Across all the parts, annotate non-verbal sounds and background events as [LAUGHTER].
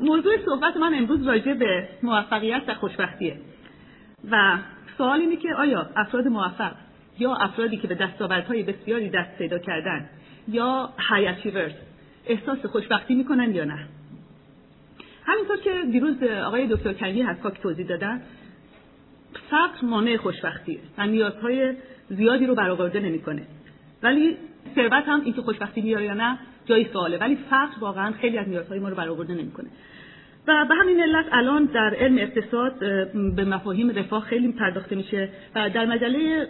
موضوع صحبت من امروز راجع به موفقیت و خوشبختیه. و سوال اینه که آیا افراد موفق یا افرادی که به دستاوردهای بسیاری دست پیدا کردن یا های احساس خوشبختی می‌کنن یا نه؟ همینطور که دیروز آقای دکتر کلی حساک توضیح دادن فقر مانع خوشبختیه و نیازهای زیادی رو برآورده نمی‌کنه. ولی ثروت هم اینکه خوشبختی میاره یا نه جای سواله. ولی فقر واقعا خیلی از نیازهای ما رو برآورده نمی‌کنه. و به همین علت الان در علم اقتصاد به مفاهیم رفاه خیلی پرداخته میشه و در مجله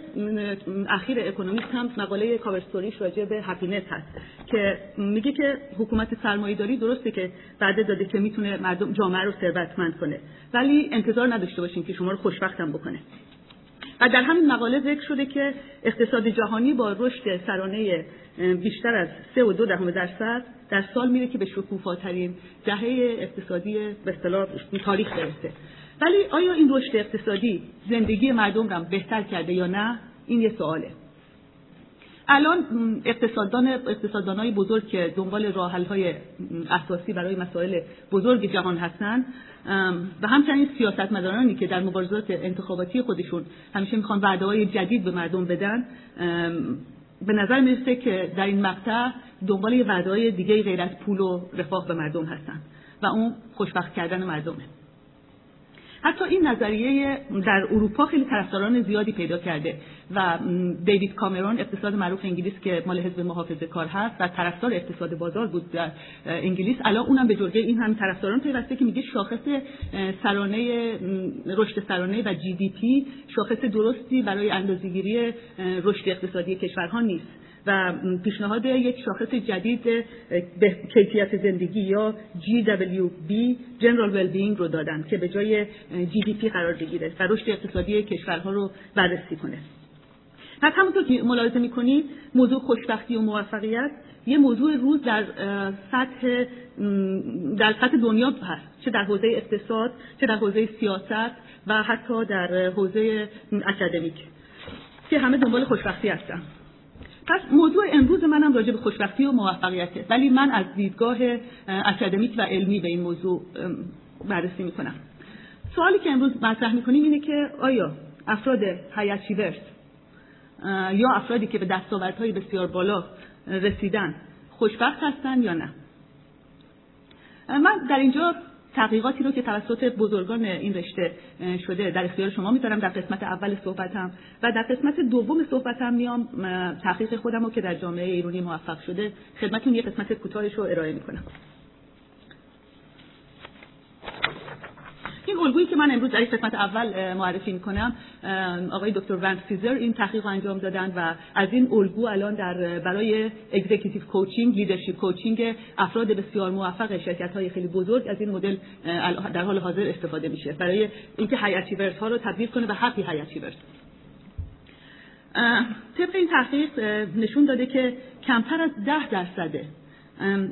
اخیر اکونومیست هم مقاله کاورستوریش راجع به هپینس هست که میگه که حکومت سرمایه داری درسته که بعد داده که می‌تونه مردم جامعه رو ثروتمند کنه ولی انتظار نداشته باشین که شما رو خوشبختم بکنه. و در همین مقاله ذکر شده که اقتصاد جهانی با رشد سرانه بیشتر از سه و دو دهم درصد در سال میره که به شکوفاترین دهه اقتصادی به اصطلاح تاریخ برسه. ولی آیا این رشد اقتصادی زندگی مردم را بهتر کرده یا نه؟ این یه سواله. الان اقتصاددان اقتصاددانای بزرگ که دنبال های اساسی برای مسائل بزرگ جهان هستن و همچنین سیاستمدارانی که در مبارزات انتخاباتی خودشون همیشه می‌خوان وعده های جدید به مردم بدن به نظر می‌رسه که در این مقطع دنبال یه وعده های دیگه غیر از پول و رفاه به مردم هستن و اون خوشبخت کردن مردمه. حتی این نظریه در اروپا خیلی طرفداران زیادی پیدا کرده و دیوید کامرون اقتصاد معروف انگلیس که مال حزب محافظه کار هست و طرفدار اقتصاد بازار بود در انگلیس. الان اونم به جرگه این هم طرفداران پیوسته که میگه شاخص سرانه رشد سرانه و جی دی پی شاخص درستی برای اندازه‌گیری رشد اقتصادی کشورها نیست. و پیشنهاد یک شاخص جدید به کیفیت زندگی یا GWB General Wellbeing رو دادن که به جای GDP قرار بگیره و رشد اقتصادی کشورها رو بررسی کنه. پس همونطور که ملاحظه می‌کنید موضوع خوشبختی و موفقیت یه موضوع روز در سطح در سطح دنیا هست چه در حوزه اقتصاد چه در حوزه سیاست و حتی در حوزه اکادمیک که همه دنبال خوشبختی هستن. پس موضوع امروز منم راجع به خوشبختی و موفقیته. ولی من از دیدگاه اکادمیک و علمی به این موضوع بررسی می‌کنم. سوالی که امروز مطرح می‌کنیم اینه که آیا افراد هیچیورس یا افرادی که به دستاوردهای بسیار بالا رسیدن خوشبخت هستن یا نه؟ من در اینجا تحقیقاتی رو که توسط بزرگان این رشته شده در اختیار شما می‌ذارم. در قسمت اول صحبتم و در قسمت دوم صحبتم میام تحقیق خودم رو که در جامعه ایرانی موفق شده خدمتون یه قسمت کوتاهش رو ارائه می‌کنم. این الگویی که من امروز در قسمت اول معرفی می‌کنم آقای دکتر ونت سیزر این تحقیق انجام دادن و از این الگو الان در برای اگزیکیتیو کوچینگ لیدرشپ کوچینگ افراد بسیار موفق شرکت های خیلی بزرگ از این مدل در حال حاضر استفاده میشه. برای اینکه های ها رو تبدیل کنه به هپی های طبق این تحقیق نشون داده که کمتر از ده درصد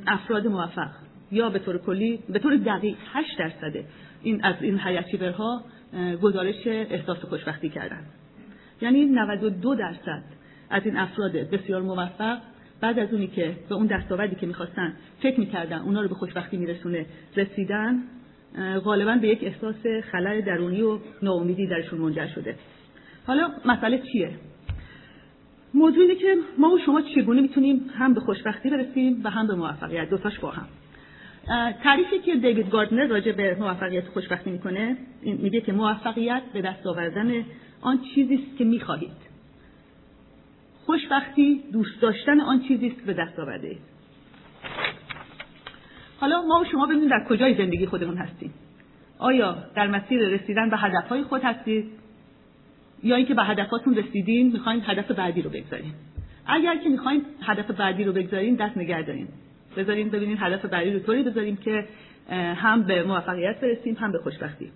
افراد موفق یا به طور کلی به طور دقیق 8 درصد این از این هیچیورها گزارش احساس خوشبختی کردن. یعنی 92 درصد از این افراد بسیار موفق بعد از اونی که به اون دستاوردی که می‌خواستن فکر می‌کردن اونا رو به خوشبختی میرسونه رسیدن غالبا به یک احساس خلای درونی و ناامیدی درشون منجر شده. حالا مسئله چیه؟ موضوع اینه که ما و شما چگونه می‌تونیم هم به خوشبختی برسیم و هم به موفقیت. دوتاش با هم. تعریفی که دیوید گاردنر راجع به موفقیت خوشبختی می‌کنه میگه که موفقیت به دست آوردن آن چیزی است که می‌خواهید. خوشبختی دوست داشتن آن چیزی است که به دست آورده. حالا ما و شما ببینیم در کجای زندگی خودمون هستیم. آیا در مسیر رسیدن به هدفهای خود هستید؟ یا اینکه به هدفاتون رسیدین می‌خواین هدف بعدی رو بگذارین. اگر که می‌خواین هدف بعدی رو بگذارین دست نگه دارین. بذاریم ببینیم هدف بعدی رو طوری بذاریم که هم به موفقیت برسیم هم به خوشبختی.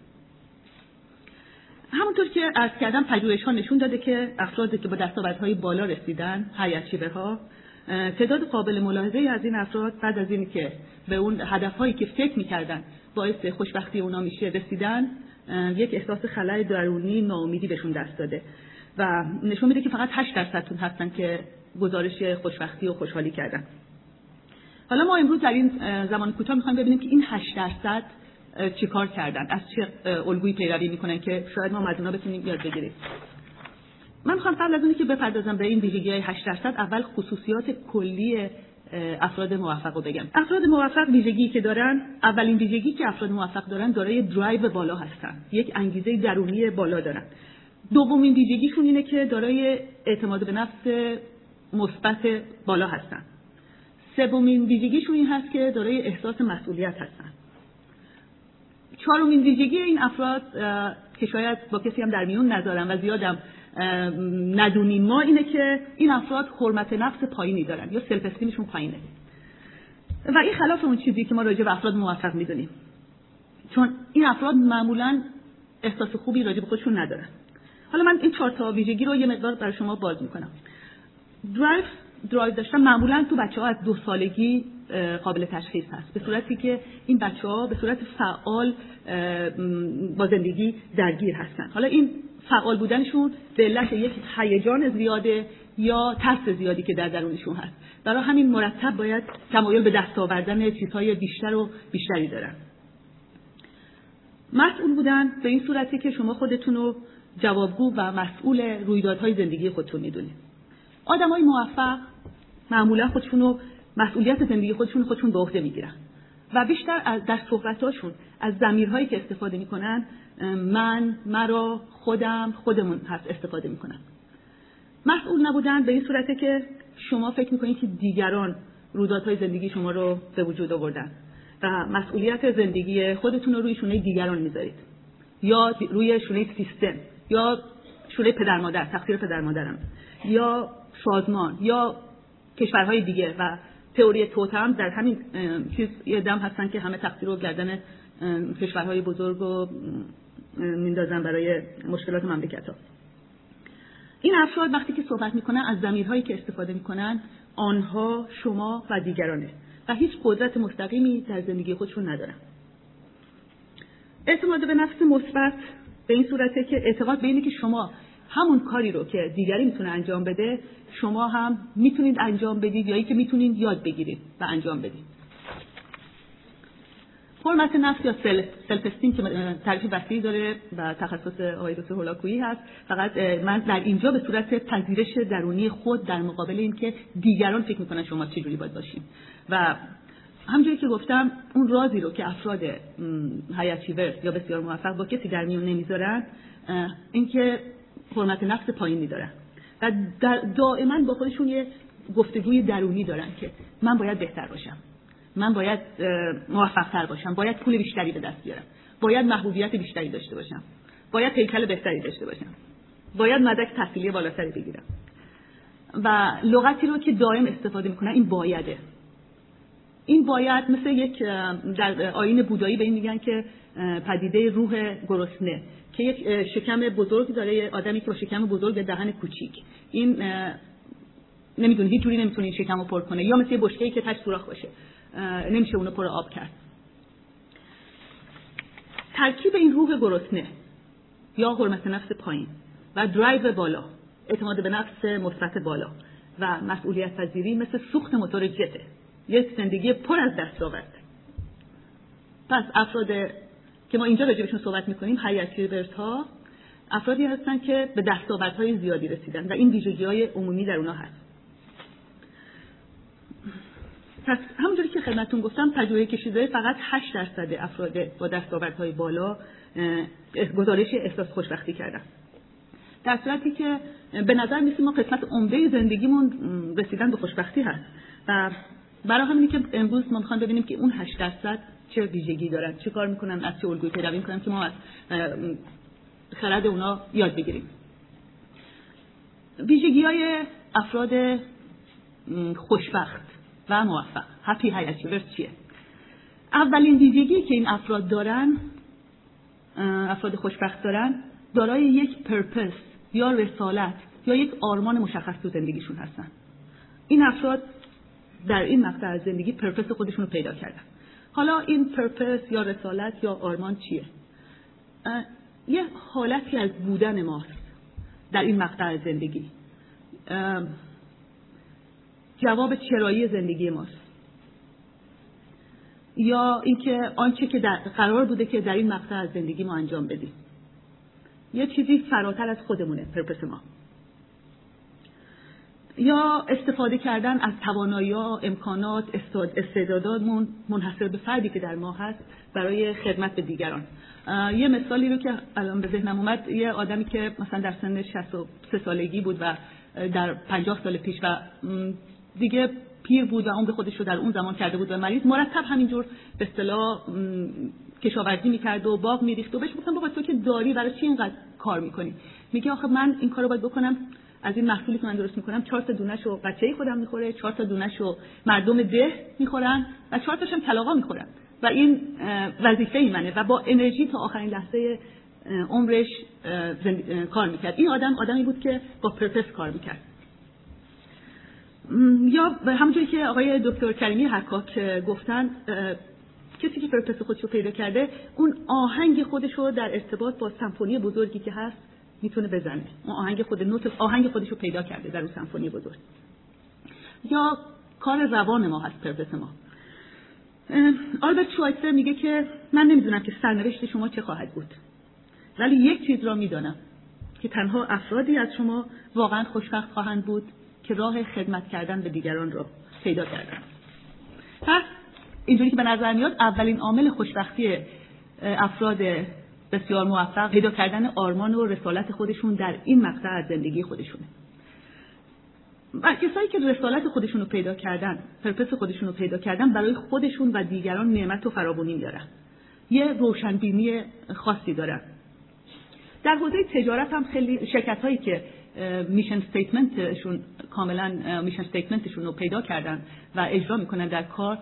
همونطور که از کردم پژوهش ها نشون داده که افرادی که با دستاوردهای بالا رسیدن هیئت ها تعداد قابل ملاحظه از این افراد بعد از اینکه که به اون هدفهایی که فکر می‌کردن باعث خوشبختی اونا میشه رسیدن یک احساس خلای درونی ناامیدی بهشون دست داده. و نشون میده که فقط 8 درصدتون هستن که گزارش خوشبختی و خوشحالی کردن. حالا ما امروز در این زمان کوتاه می‌خوایم ببینیم که این 8 درصد چیکار کردن از چه الگویی پیروی می‌کنن که شاید ما از بتونیم یاد بگیریم. من می‌خوام قبل از اینکه که بپردازم به این ویژگی های 8 درصد اول خصوصیات کلی افراد موفق رو بگم. افراد موفق ویژگی که دارن اولین ویژگی که افراد موفق دارن دارای درایو بالا هستن. یک انگیزه درونی بالا دارن. دومین ویژگیشون اینه که دارای اعتماد به نفس مثبت بالا هستن. سومین ویژگیشون این هست که دارای احساس مسئولیت هستن. چهارمین ویژگی این افراد که شاید با کسی هم در میون نذارم و زیادم ندونیم ما اینه که این افراد حرمت نفس پایینی دارن یا سلف استیمشون پایینه. و این خلاف اون چیزی که ما راجع به افراد موفق می‌دونیم. چون این افراد معمولا احساس خوبی راجع به خودشون ندارن. حالا من این چهار تا ویژگی رو یه مقدار برای شما باز می‌کنم. drive drive داشتن معمولا تو بچه ها از دو سالگی قابل تشخیص هست. به صورتی که این بچه ها به صورت فعال با زندگی درگیر هستن. حالا این فعال بودنشون به علت یک هیجان زیاده یا ترس زیادی که در درونشون هست. برای همین مرتب باید تمایل به دست آوردن چیزهای بیشتر و بیشتری دارن. مسئول بودن به این صورتی که شما خودتون رو جوابگو و مسئول رویدادهای زندگی خودتون می‌دونید. آدمای موفق معمولا خودشون رو مسئولیت زندگی خودشون خودشون به عهده می‌گیرن. و بیشتر از در صحبتاشون از زمیرهایی که استفاده می‌کنن من مرا خودم خودمون هست استفاده می‌کنن. مسئول نبودن به این صورته که شما فکر می‌کنید که دیگران رویدادهای زندگی شما رو به وجود آوردن و مسئولیت زندگی خودتون رو روی شونه دیگران می‌ذارید. یا روی شونه سیستم یا شونه پدر مادر تقصیر پدر مادرم. یا سازمان یا کشورهای دیگه و تئوری توتم در همین چیز یه دم هستن که همه تقصیر رو گردن کشورهای بزرگ و میندازن برای مشکلات مملکت ها این افراد وقتی که صحبت می‌کنن از زمیرهایی که استفاده می‌کنن آنها شما و دیگرانه و هیچ قدرت مستقیمی در زندگی خودشون ندارن. اعتماد به نفس مثبت به این صورته که اعتقاد به اینه که شما همون کاری رو که دیگری می‌تونه انجام بده شما هم می‌تونید انجام بدید یا که می‌تونید یاد بگیرید و انجام بدید. حرمت نفس یا self, self esteem که تعریف وسیعی داره و تخصص آقای دکتر هولاکویی هست. فقط من در اینجا به صورت پذیرش درونی خود در مقابل اینکه دیگران فکر می‌کنن شما چجوری باید باشیم و همونجوری که گفتم اون رازی رو که افراد high achiever یا بسیار موفق با کسی در میون نمی‌ذارن اینکه حرمت نفس پایینی دارن و دائما با خودشون یه گفتگوی درونی دارن که من باید بهتر باشم. من باید موفق تر باشم. باید پول بیشتری به دست بیارم. باید محبوبیت بیشتری داشته باشم. باید پیکل بهتری داشته باشم. باید مدرک تحصیلی بالاتری بگیرم. و لغتی رو که دائم استفاده می‌کنن این بایده. این باید مثل یک در آین بودایی به این میگن که پدیده روح گرسنه که یک شکم بزرگ داره آدمی که با شکم بزرگ دهن کوچیک. این نمی‌دونه هیچ جوری نمی‌تونه این شکم رو پر کنه یا مثل یه بشکه‌ای که تاش سوراخ باشه. نمیشه اونو پر آب کرد. ترکیب این روح گرسنه یا حرمت نفس پایین و درایو بالا اعتماد به نفس مثبت بالا و مسئولیت پذیری مثل سوخت موتور جته یک زندگی پر از دستاورد. پس افراد که ما اینجا راجبشون صحبت می‌کنیم هیئت ها افرادی هستن که به دستاوردهای زیادی رسیدن و این ویژگی های عمومی در اونا هست. پس همونجوری که خدمتتون گفتم تجربه کشیده فقط 8 درصد افراد با دستاوردهای بالا گزارش احساس خوشبختی کردن. در صورتی که به نظر میسیم ما قسمت عمده زندگیمون رسیدن به خوشبختی هست. و برای همینی که امروز ما می‌خوام ببینیم که اون 8 درصد چه ویژگی دارن چه کار می‌کنن از چه الگوی پیروی می‌کنن که ما از خرد اونا یاد بگیریم. ویژگی های افراد خوشبخت و موفق. هپی هیچیورز چیه؟ اولین ویژگی که این افراد دارن افراد خوشبخت دارن دارای یک پرپس یا رسالت یا یک آرمان مشخص تو زندگیشون هستن. این افراد در این مقطع از زندگی پرپس خودشون رو پیدا کردن. حالا این پرپس یا رسالت یا آرمان چیه؟ یه حالتی از بودن ماست در این مقطع زندگی. جواب چرایی زندگی ماست. یا اینکه آنچه که در قرار بوده که در این مقطع از زندگی ما انجام بدیم. یه چیزی فراتر از خودمونه پرپس ما. یا استفاده کردن از توانایی امکانات استعداداتمون منحصر به فردی که در ما هست برای خدمت به دیگران. یه مثالی رو که الان به ذهنم اومد یه آدمی که مثلا در سن 63 سالگی بود و در 50 سال پیش و دیگه پیر بود و به خودش رو در اون زمان کرده بود و مریض مرتب همینجور به اصطلاح کشاورزی می‌کرد و باغ میریخت و بهش گفتم بابا تو که داری برای چی اینقدر کار می‌کنی؟ میگه آخه من این کارو باید بکنم از این محصولی که من درست می‌کنم چهار تا دونش رو بچه خودم می‌خوره چهار تا دونش رو مردم ده می‌خورن و چهار تاشم کلاغا می‌خورن. و این وظیفه ای منه و با انرژی تا آخرین لحظه عمرش کار می‌کرد. این آدم آدمی بود که با پرپس کار می‌کرد. یا همونجوری که آقای دکتر کریمی حکاک گفتن کسی که پرپس خودش رو پیدا کرده اون آهنگ خودش رو در ارتباط با سمفونی بزرگی که هست می‌تونه بزنه. اون آهنگ خود نوت آهنگ خودش رو پیدا کرده در اون سمفونی بزرگ. یا کار روان ما هست پرپس ما. آلبرت شوایتر میگه که من نمی‌دونم که سرنوشت شما چه خواهد بود. ولی یک چیز را می‌دانم که تنها افرادی از شما واقعا خوشبخت خواهند بود که راه خدمت کردن به دیگران را پیدا کردن. پس اینجوری که به نظر میاد اولین عامل خوشبختی افراد بسیار موفق. پیدا کردن آرمان و رسالت خودشون در این مقطع از زندگی خودشونه. و کسایی که رسالت خودشون رو پیدا کردن پرپس خودشون رو پیدا کردن برای خودشون و دیگران نعمت و فراوانی میارن یه روشنبینی خاصی دارن. در حوزه تجارت هم خیلی شرکت هایی که میشن استیتمنتشون کاملا میشن استیتمنتشون رو پیدا کردن و اجرا می‌کنن در کار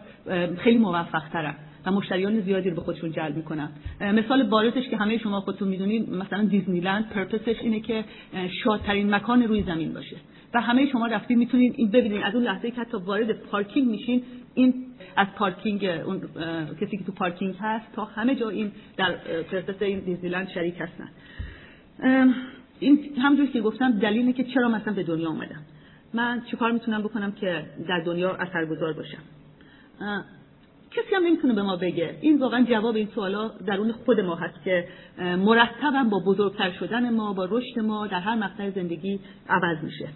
خیلی موفق ترن و مشتریان زیادی رو به خودشون جلب می‌کنن. مثال بارزش که همه شما خودتون می‌دونید مثلا دیزنیلند پرپسش اینه که شادترین مکان روی زمین باشه. و همه شما رفتید می‌تونید این ببینید از اون لحظه که حتی وارد پارکینگ میشین این از پارکینگ اون کسی که تو پارکینگ هست تا همه جا این در پرپس این دیزنیلند شریک هستن. این همونجوری که گفتم دلیلی که چرا مثلا به دنیا اومدم. من چیکار می‌تونم بکنم که در دنیا اثرگذار باشم؟ کسی هم نمی‌تونه به ما بگه. این واقعا جواب این سوالا درون خود ما هست که مرتبا با بزرگتر شدن ما با رشد ما در هر مقطع زندگی عوض میشه.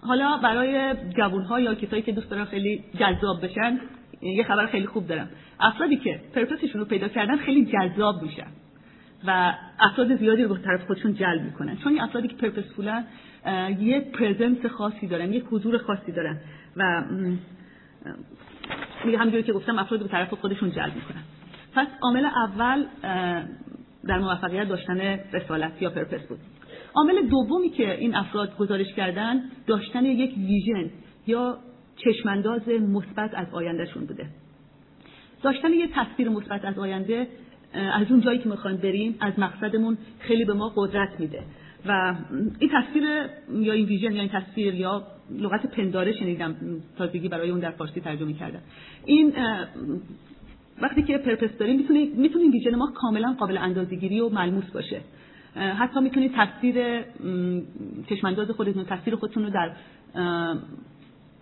حالا برای جوانها یا کسایی که دوست دارن خیلی جذاب بشن یه خبر خیلی خوب دارم. افرادی که پرپسشون رو پیدا کردن خیلی جذاب میشن و افراد زیادی رو به طرف خودشون جلب می‌کنن. چون این افرادی که پرپسفولن یه پرزنس خاصی دارن یه حضور خاصی دارن و میگه همونجوری که گفتم افراد به طرف خودشون جلب می‌کنن. پس عامل اول در موفقیت داشتن رسالت یا پرپس بود. عامل دومی که این افراد گزارش کردن داشتن یک ویژن یا چشمانداز مثبت از آیندهشون بوده. داشتن یک تصویر مثبت از آینده از اون جایی که می‌خوایم بریم از مقصدمون خیلی به ما قدرت میده. و این تصویر یا این ویژن یا این تصویر یا لغت پنداره شنیدم تازگی برای اون در فارسی ترجمه کردم. این وقتی که پرپس داریم می‌تونید می‌تونید ویژن ما کاملا قابل اندازه‌گیری و ملموس باشه. حتی می‌تونید تصویر چشمانداز خودتون تصویر خودتون رو در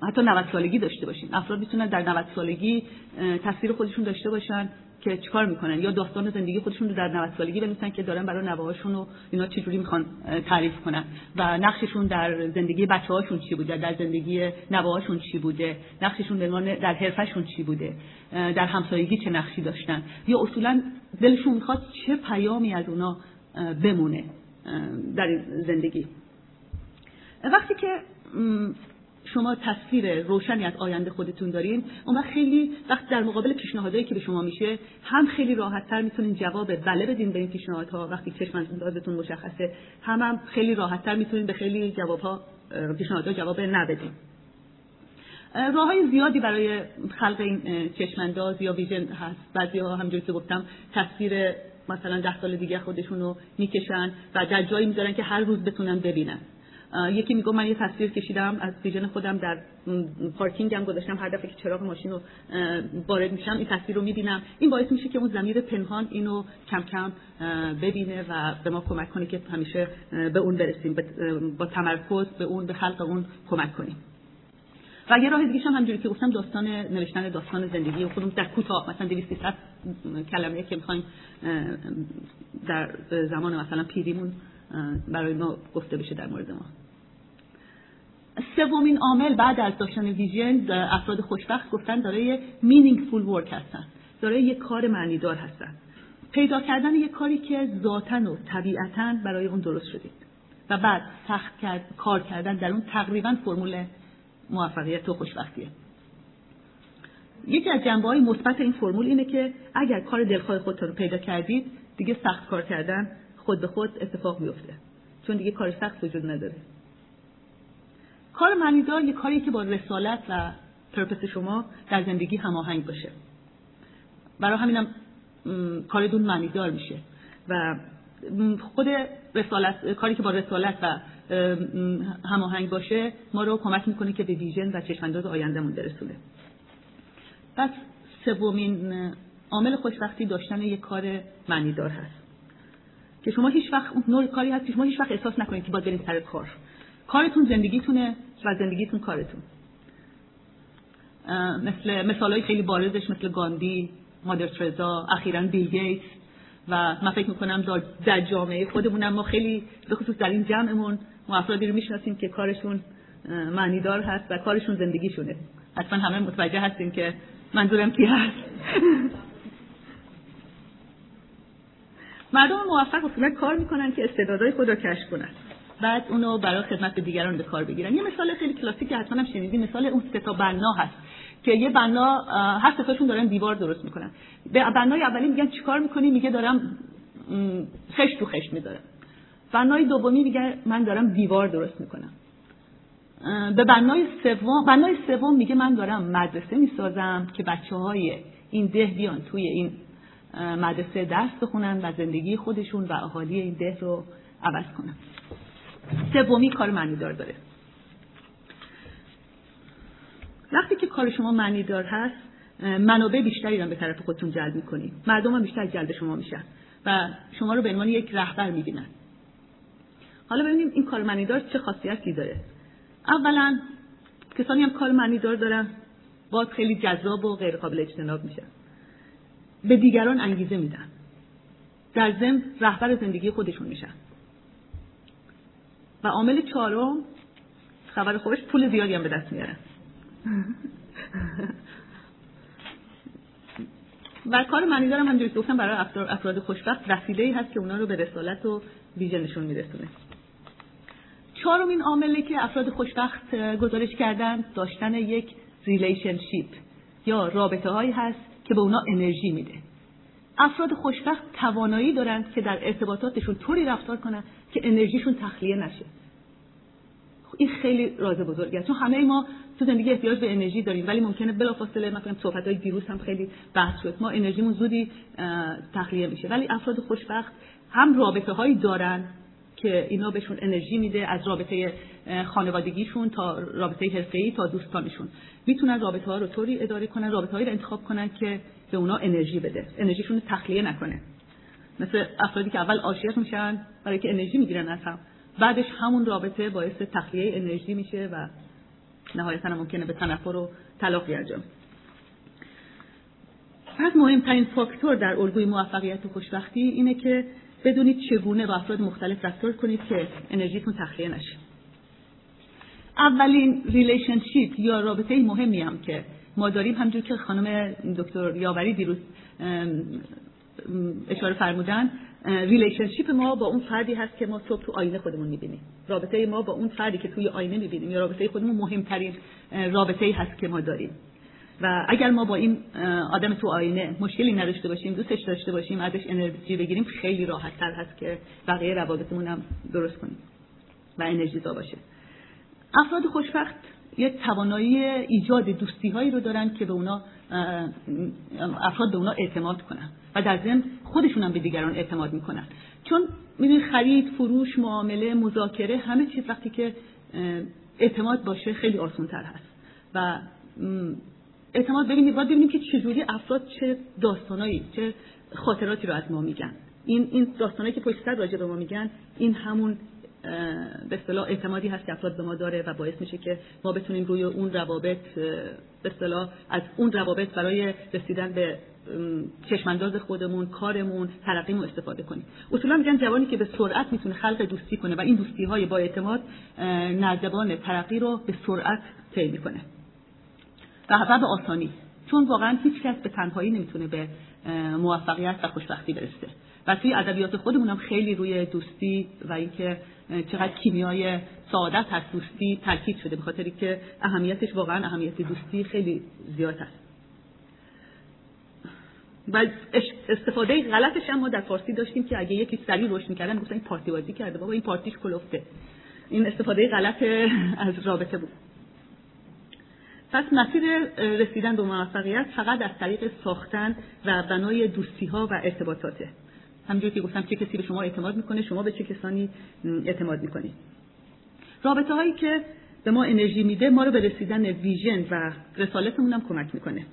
حتی 90 سالگی داشته باشین. افراد می‌تونن در 90 سالگی تصویر خودشون داشته باشن. که چیکار می‌کنن؟ یا داستان زندگی خودشون رو در 90 سالگی بنویسن که دارن برای نوهاشون و اینا چجوری می‌خوان تعریف کنن؟ و نقششون در زندگی بچه‌هاشون چی بوده؟ در زندگی نوهاشون چی بوده؟ نقششون در حرفشون چی بوده؟ در همسایگی چه نقشی داشتن؟ یا اصولا دلشون می‌خواد چه پیامی از اونا بمونه در زندگی؟ وقتی که شما تصویر روشنی از آینده خودتون دارین. اون وقت خیلی وقت در مقابل پیشنهادهایی که به شما میشه هم خیلی راحتتر می‌تونین جواب بله بدین به این پیشنهادها. وقتی چشم اندازتون مشخصه هم هم خیلی راحتتر می‌تونین به خیلی جوابها پیشنهادها جواب ندین راه های زیادی برای خلق این چشمانداز یا ویژن هست. بعضی ها همجوری که گفتم تصویر مثلا ده سال دیگه خودشون رو می‌کشن و در جایی می‌ذارن که هر روز بتونن ببینن. یکی میگه من یه تصویر کشیدم از ویژن خودم در پارکینگم گذاشتم. هر دفعه که چراغ ماشین رو وارد میشم این تصویر رو می‌بینم. این باعث میشه که اون زمیر پنهان اینو کم کم ببینه و به ما کمک کنه که همیشه به اون برسیم. با تمرکز به اون به خلق اون کمک کنیم. و یه راه دیگه هم همونجوری که گفتم داستان نوشتن داستان زندگی. خودمون در کوتاه مثلا 200 کلمه که می‌خوایم در زمان مثلا پیریمون برای ما گفته بشه در مورد ما. سومین عامل بعد از داشتن ویژن افراد خوشبخت گفتن دارای مینینگفول ورک هستن دارای یک کار معنیدار هستن. پیدا کردن یک کاری که ذاتا و طبیعتا برای اون درست شدید و بعد سخت کرد، کار کردن در اون تقریبا فرمول موفقیت و خوشبختیه. یکی از جنبه های مثبت این فرمول اینه که اگر کار دلخواه خودتون رو پیدا کردید دیگه سخت کار کردن خود به خود اتفاق میفته چون دیگه کار سخت وجود نداره. کار معنیدار یه کاری که با رسالت و پرپس شما در زندگی هماهنگ باشه. برای همینم کارتون معنیدار میشه. و خود رسالت کاری که با رسالت و هماهنگ باشه ما رو کمک می‌کنه که به ویژن و چشمانداز آیندهمون برسونه. پس سومین عامل خوشبختی داشتن یک کار معنیدار هست. که شما هیچ وقت اون نوع کاری هست که شما هیچ وقت احساس نکنید که باید برید سر کار. کارتون زندگیتونه و زندگیتون کارتون. مثل مثال های خیلی بارزش مثل گاندی مادر ترزا اخیرا بیل گیتس و من فکر می‌کنم در جامعه خودمونم ما خیلی به خصوص در این جمعمون ما افرادی رو می‌شناسیم که کارشون معنیدار هست و کارشون زندگیشونه. حتما همه متوجه هستیم که منظورم کی هست. مردم موفق اصولا کار می‌کنن که استعدادهای خود را کشف کنن. بعد اونو برای خدمت به دیگران به کار بگیرن. یه مثال خیلی کلاسیک حتما هم شنیدی مثال اون سه تا بنا هست که یه بنا هر ستاشون دارن دیوار درست می‌کنن. به بنای اولی میگن چیکار می‌کنی؟ میگه دارم خش تو خش می‌ذارم بنای دومی میگه من دارم دیوار درست می‌کنم. به بنای سوم بنای سوم میگه من دارم مدرسه می‌سازم که بچه های این ده بیان توی این مدرسه درس بخونن و زندگی خودشون و اهالی این ده رو عوض کنن. سومی کار معنی دار داره. وقتی که کار شما معنی هست منابع بیشتری رو به طرف خودتون جلب می‌کنید مردم هم بیشتر جلب شما میشن و شما رو به عنوان یک رهبر می‌بینن. حالا ببینیم این کار معنی چه خاصیتی داره. اولا کسانی هم کار معنی دار دارن باز خیلی جذاب و غیر قابل اجتناب میشن. به دیگران انگیزه میدن. در ضمن رهبر زندگی خودشون میشن. و عامل چهارم خبر خوش پول زیادی هم به دست میارن و کار معنی دارم همجوری گفتم برای افراد خوشبخت وسیله ای هست که اونا رو به رسالت و ویژنشون میرسونه. چهارمین عاملی که افراد خوشبخت گزارش کردن داشتن یک relationship یا رابطه هایی هست که به اونا انرژی میده. افراد خوشبخت توانایی دارند که در ارتباطاتشون طوری رفتار کنن که انرژیشون تخلیه نشه. این خیلی راز بزرگی است چون همه ما تو زندگی احتیاج به انرژی داریم ولی ممکنه بلافاصله مثلا صحبت های دیروز هم خیلی بحث شد. ما انرژیمون زودی تخلیه میشه. ولی افراد خوشبخت هم رابطه دارن که اینا بهشون انرژی میده از رابطه خانوادگیشون تا رابطه حرفه‌ای تا دوستانشون. می‌تونن رابطه ها رو طوری اداره کنن رابطه هایی رو انتخاب کنن که به اونا انرژی بده. انرژیشون تخلیه نکنه. مثل افرادی که اول عاشق میشن برای که انرژی می‌گیرن از هم. بعدش همون رابطه باعث تخلیه انرژی میشه و نهایتا ممکنه به تنفر و طلاق انجام پس مهمترین فاکتور در الگوی موفقیت و خوشبختی اینه که بدونید چگونه با افراد مختلف رفتار کنید که انرژیتون تخلیه نشه. اولین relationship یا رابطه مهمی هم که ما داریم همونجور که خانم دکتر یاوری دیروز اشاره فرمودن relationship ما با اون فردی هست که ما صبح تو آینه خودمون می‌بینیم. رابطه ما با اون فردی که توی آینه می‌بینیم یا رابطه خودمون مهمترین رابطه هست که ما داریم. و اگر ما با این آدم تو آینه مشکلی نداشته باشیم دوستش داشته باشیم ازش انرژی بگیریم خیلی راحت تر هست که بقیه روابطمون هم درست کنیم و انرژی باشه. افراد خوشبخت یک توانایی ایجاد دوستی هایی رو دارن که به اونا افراد به اونا اعتماد کنن و در ضمن خودشون هم به دیگران اعتماد می‌کنن. چون می‌دونی خرید فروش معامله مذاکره همه چیز وقتی که اعتماد باشه خیلی آسان تر هست و اعتماد ببینید باید ببینیم که چجوری افراد چه داستانایی چه خاطراتی رو از ما میگن. این این داستانایی که پشت سر راجع به ما میگن این همون به اصطلاح اعتمادی هست که افراد به ما داره و باعث میشه که ما بتونیم روی اون روابط به اصطلاح از اون روابط برای رسیدن به چشمانداز خودمون کارمون ترقیمون استفاده کنیم. اصولا میگن جوانی که به سرعت می‌تونه خلق دوستی کنه و این دوستی های با اعتماد نردبان ترقی رو به سرعت طی می‌کنه. و به آسانی. چون واقعا هیچ کس به تنهایی نمی‌تونه به موفقیت و خوشبختی برسه. و توی ادبیات خودمون هم خیلی روی دوستی و اینکه چقدر کیمیای سعادت هست دوستی تاکید شده به خاطری که اهمیتش واقعا اهمیت دوستی خیلی زیاد هست. و استفاده غلطش هم ما در فارسی داشتیم که اگه یکی سریع روش می‌کردن می‌گفتن این پارتی بازی کرده. بابا این پارتیش کلفته. این استفاده غلط از رابطه بود. پس مسیر رسیدن به موفقیت فقط از طریق ساختن و بنای دوستی ها و ارتباطاته. همونجوری که گفتم چه کسی به شما اعتماد می‌کنه شما به چه کسانی اعتماد می‌کنید رابطه هایی که به ما انرژی میده ما رو به رسیدن ویژن و رسالتمون هم کمک می‌کنه.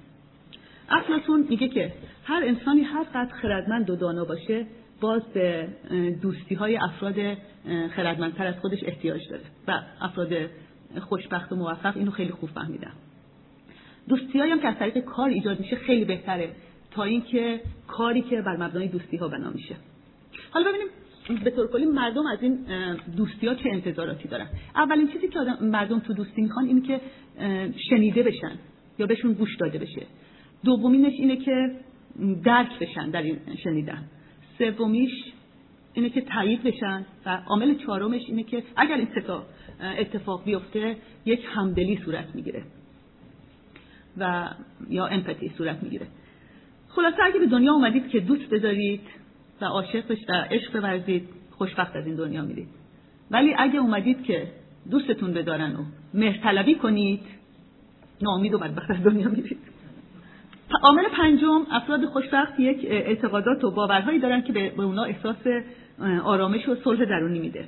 افلاتون میگه که هر انسانی هر قدر خردمند و دانا باشه باز به دوستی های افراد خردمندتر از خودش احتیاج داره و افراد خوشبخت و موفق اینو خیلی خوب فهمیدن دوستی هم که از طریق کار ایجاد میشه خیلی بهتره تا اینکه کاری که بر مبنای دوستی ها بنا میشه. حالا ببینیم به طور کلی مردم از این دوستی ها چه انتظاراتی دارن. اولین چیزی که مردم تو دوستی می‌خوان اینه که شنیده بشن یا بهشون گوش داده بشه. دومینش اینه که درک بشن در این شنیدن. سومیش اینه که تایید بشن و عامل چهارمش اینه که اگر این ستا اتفاق بیفته یک همدلی صورت می‌گیره و یا امپاتی صورت می‌گیره. خلاصه اگه به دنیا اومدید که دوست بذارید و عاشق و عشق بورزید خوشبخت از این دنیا میرید. ولی اگه اومدید که دوستتون بدارن و مهرطلبی کنید ناامید و بدبخت از دنیا میرید. عامل پنجم افراد خوشبخت یک اعتقادات و باورهایی دارن که به اونا احساس آرامش و صلح درونی میده.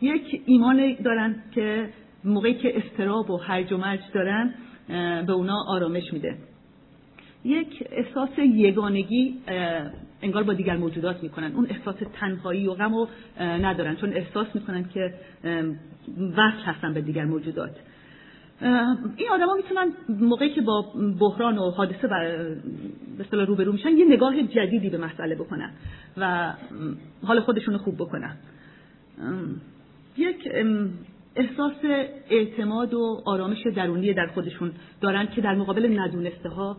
یک ایمان دارن که موقعی که استراب و هرج و مرج دارن به اونا آرامش میده. یک احساس یگانگی انگار با دیگر موجودات می‌کنن. اون احساس تنهایی و غم رو ندارن چون احساس می‌کنن که وصل هستن به دیگر موجودات. این آدما می‌تونن موقعی که با بحران و حادثه به اصطلاح روبرو میشن یه نگاه جدیدی به مسئله بکنن و حال خودشون رو خوب بکنن. یک احساس اعتماد و آرامش درونی در خودشون دارن که در مقابل ندونسته ها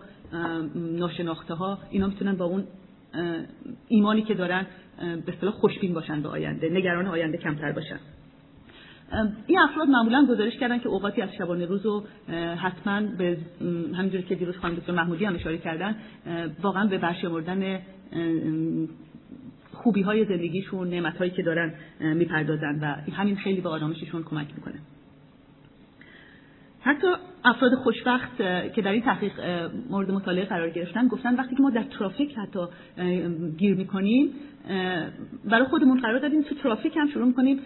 ناشناخته ها اینا می‌تونن با اون ایمانی که دارن به اصطلاح خوشبین باشن به آینده نگران آینده کمتر باشن. این افراد معمولا گزارش کردن که اوقاتی از شبانه روز رو حتما به همینجوری که دیروز خانم دکتر محمودی هم اشاره کردن واقعا به برشمردن خوبی های زندگیشون نعمت هایی که دارن می‌پردازن و همین خیلی به آرامششون کمک می‌کنه. حتی افراد خوشبخت که در این تحقیق مورد مطالعه قرار گرفتن گفتن وقتی که ما در ترافیک حتی گیر می‌کنیم برای خودمون قرار دادیم تو ترافیک هم شروع می‌کنیم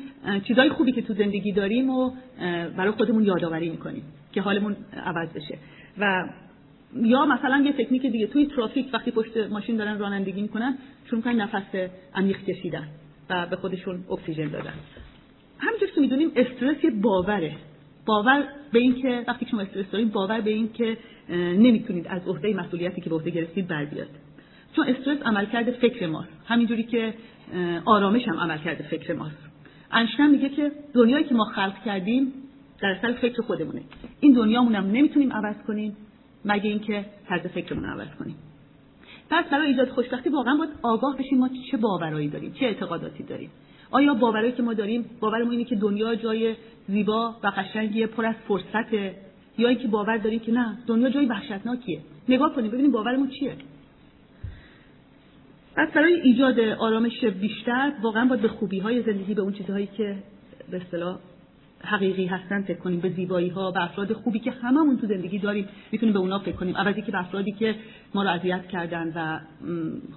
چیزای خوبی که تو زندگی داریم و برای خودمون یادآوری می‌کنیم که حالمون عوض بشه. و یا مثلا یه تکنیک دیگه توی ترافیک وقتی پشت ماشین دارن رانندگی می‌کنن شروع می‌کنن نفس عمیق کشیدن و به خودشون اکسیژن دادن. همینجور که می‌دونیم استرس یه باوره. باور به این که وقتی شما استرس دارید باور به این که نمی‌تونید از عهده مسئولیتی که به عهده گرفتید بر بیاد. چون استرس عملکرد فکر ماست. همینجوری که آرامش هم عملکرد فکر ماست. انشتن میگه که دنیایی که ما خلق کردیم در اصل فکر خودمونه. این دنیامون هم نمی‌تونیم عوض کنیم مگه اینکه طرز فکرمون عوض کنیم. پس برای ایجاد خوشبختی واقعا باید آگاه بشیم ما چه باورایی داریم چه اعتقاداتی داریم. آیا باورایی که ما داریم باورمون اینه که دنیا جای زیبا و قشنگی پر از فرصته؟ یا اینکه باور داریم که نه دنیا جای وحشتناکیه؟ نگاه کنیم ببینیم باورمون چیه. پس برای ایجاد آرامش بیشتر واقعا باید به خوبی های زندگی به اون چیزهایی که به اصطلاح حقیقی هستن فکر کنیم به زیبایی ها و افراد خوبی که هممون تو زندگی داریم می‌تونیم به اونا فکر کنیم. عوضی که به افرادی که ما رو اذیت کردن و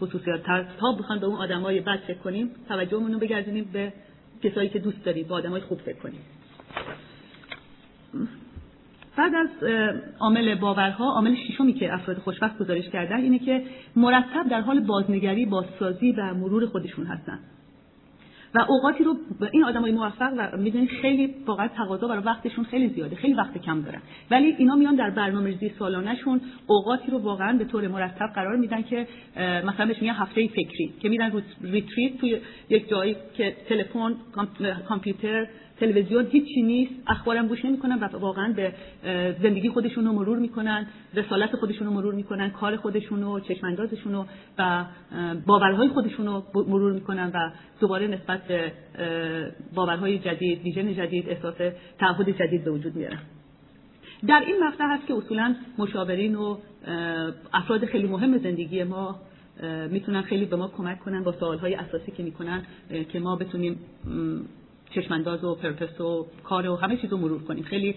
خصوصیات تا بخوان به اون آدمای بد فکر کنیم توجهمون رو بگردونیم به کسایی که دوست داریم به آدمای خوب فکر کنیم. بعد از عامل باورها عامل ششمی که افراد خوشبخت گزارش کردن اینه که مرتب در حال بازنگری بازسازی و مرور خودشون هستن. و اوقاتی رو این آدمای موفق و می‌دونید خیلی واقعا تقاضا برای وقتشون خیلی زیاده خیلی وقت کم دارن. ولی اینا میان در برنامه‌ریزی سالانهشون اوقاتی رو واقعا به طور مرتب قرار میدن که مثلا بهش میگن هفته فکری که میرن retreat توی یک جایی که تلفن کامپیوتر تلویزیون هیچی نیست. اخبارم گوش نمی‌کنن و واقعا به زندگی خودشون رو مرور می‌کنن رسالت خودشون رو مرور می‌کنن کار خودشون رو چشم‌اندازشون رو و باورهای خودشون رو مرور می‌کنن و دوباره نسبت به باورهای جدید vision جدید احساس تعهد جدید به وجود میارن. در این مقطع هست که اصولا مشاورین و افراد خیلی مهم زندگی ما می‌تونن خیلی به ما کمک کنن با سوالهای اساسی که می‌کنن که ما بتونیم چشمانداز و پرپس و کار و همه چیز رو مرور کنیم. خیلی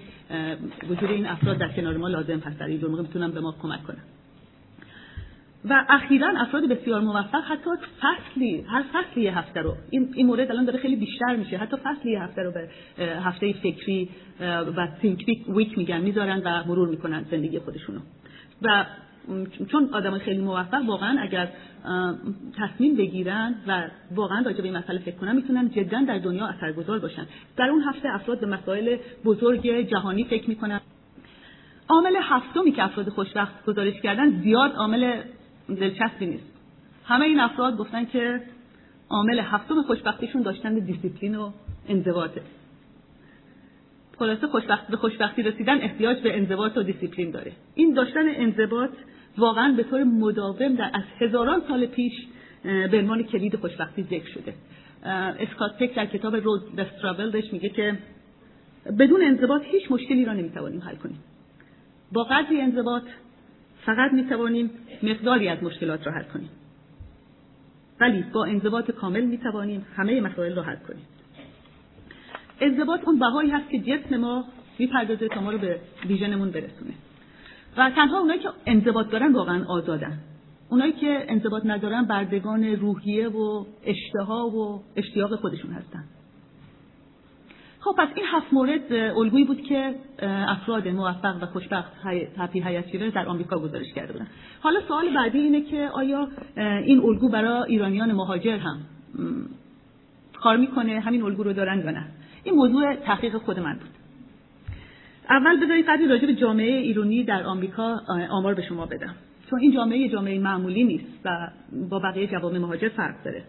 وجود این افراد در کنار ما لازم هست. در این موقع به ما کمک کنن. و اخیرا افراد بسیار موفق حتی فصلی هر فصلی یه هفته رو. این, این مورد الان داره خیلی بیشتر میشه. حتی فصلی یه هفته رو به هفته فکری و تینک ویک میگن می‌ذارن و مرور می‌کنن زندگی خودشونو. و چون آدم خیلی موفق واقعا اگر تصمیم بگیرن و واقعا راجع به این مسئله فکر کنن می‌تونن جدا در دنیا اثرگذار باشن. در اون هفته افراد به مسائل بزرگ جهانی فکر می‌کنن. عامل هفتمی که افراد خوشبخت گزارش کردن زیاد عامل دلچسبی نیست. همه این افراد گفتن که عامل هفتم خوشبختیشون داشتن دیسیپلین و انضباطه خلاصه خوشبخت به خوشبختی رسیدن احتیاج به انضباط و دیسیپلین داره. این داشتن انضباط واقعا به طور مداوم در از هزاران سال پیش به عنوان کلید خوشبختی ذکر شده. اسکات پک در کتاب Road بهش میگه که بدون انضباط هیچ مشکلی را نمی‌توانیم حل کنیم. با قدری انضباط فقط می‌توانیم مقداری از مشکلات را حل کنیم. ولی با انضباط کامل می‌توانیم همه مسائل را حل کنیم. انضباط اون بهایی هست که جسم ما می‌پردازه تا ما رو به ویژنمون برسونه. و تنها اونایی که انضباط دارن واقعا آزادن. اونایی که انضباط ندارن بردگان روحیه و اشتها و اشتیاق خودشون هستن. خب پس این هفت مورد الگویی بود که افراد موفق و خوشبخت هپی هیچیره در آمریکا گزارش کرده بودن. حالا سوال بعدی اینه که آیا این الگو برای ایرانیان مهاجر هم کار می‌کنه؟ همین الگو رو دارن یا نه؟ این موضوع تحقیق خود من بود. اول بذارید قدری راجع به جامعه ایرانی در آمریکا آمار به شما بدم. چون این جامعه جامعه معمولی نیست و با بقیه جوامع مهاجر فرق داره.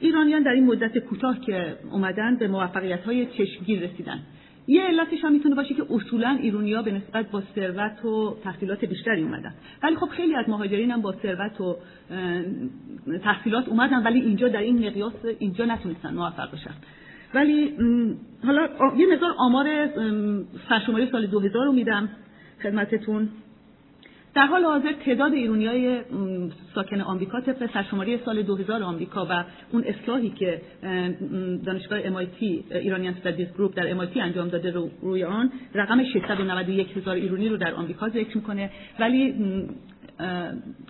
ایرانیان در این مدت کوتاه که اومدن به موفقیت های چشمگیر رسیدن. یه علتش هم می‌تونه باشه که اصولا ایرونیا به نسبت با ثروت و تحصیلات بیشتری اومدن. ولی خب خیلی از مهاجرین هم با ثروت و تحصیلات اومدن ولی اینجا در این مقیاس اینجا نتونستن موفق بشن. ولی حالا یه مقدار آمار سرشماری سال 2000 رو میدم خدمتتون. در حال حاضر تعداد ایرونی ساکن آمریکا طبق سرشماری سال 2000 آمریکا و اون اصلاحی که دانشگاه MIT ایرانیان استادیز گروپ در MIT انجام داده رو روی آن رقم 691 هزار ایرانی رو در آمریکا ذکر می‌کنه. ولی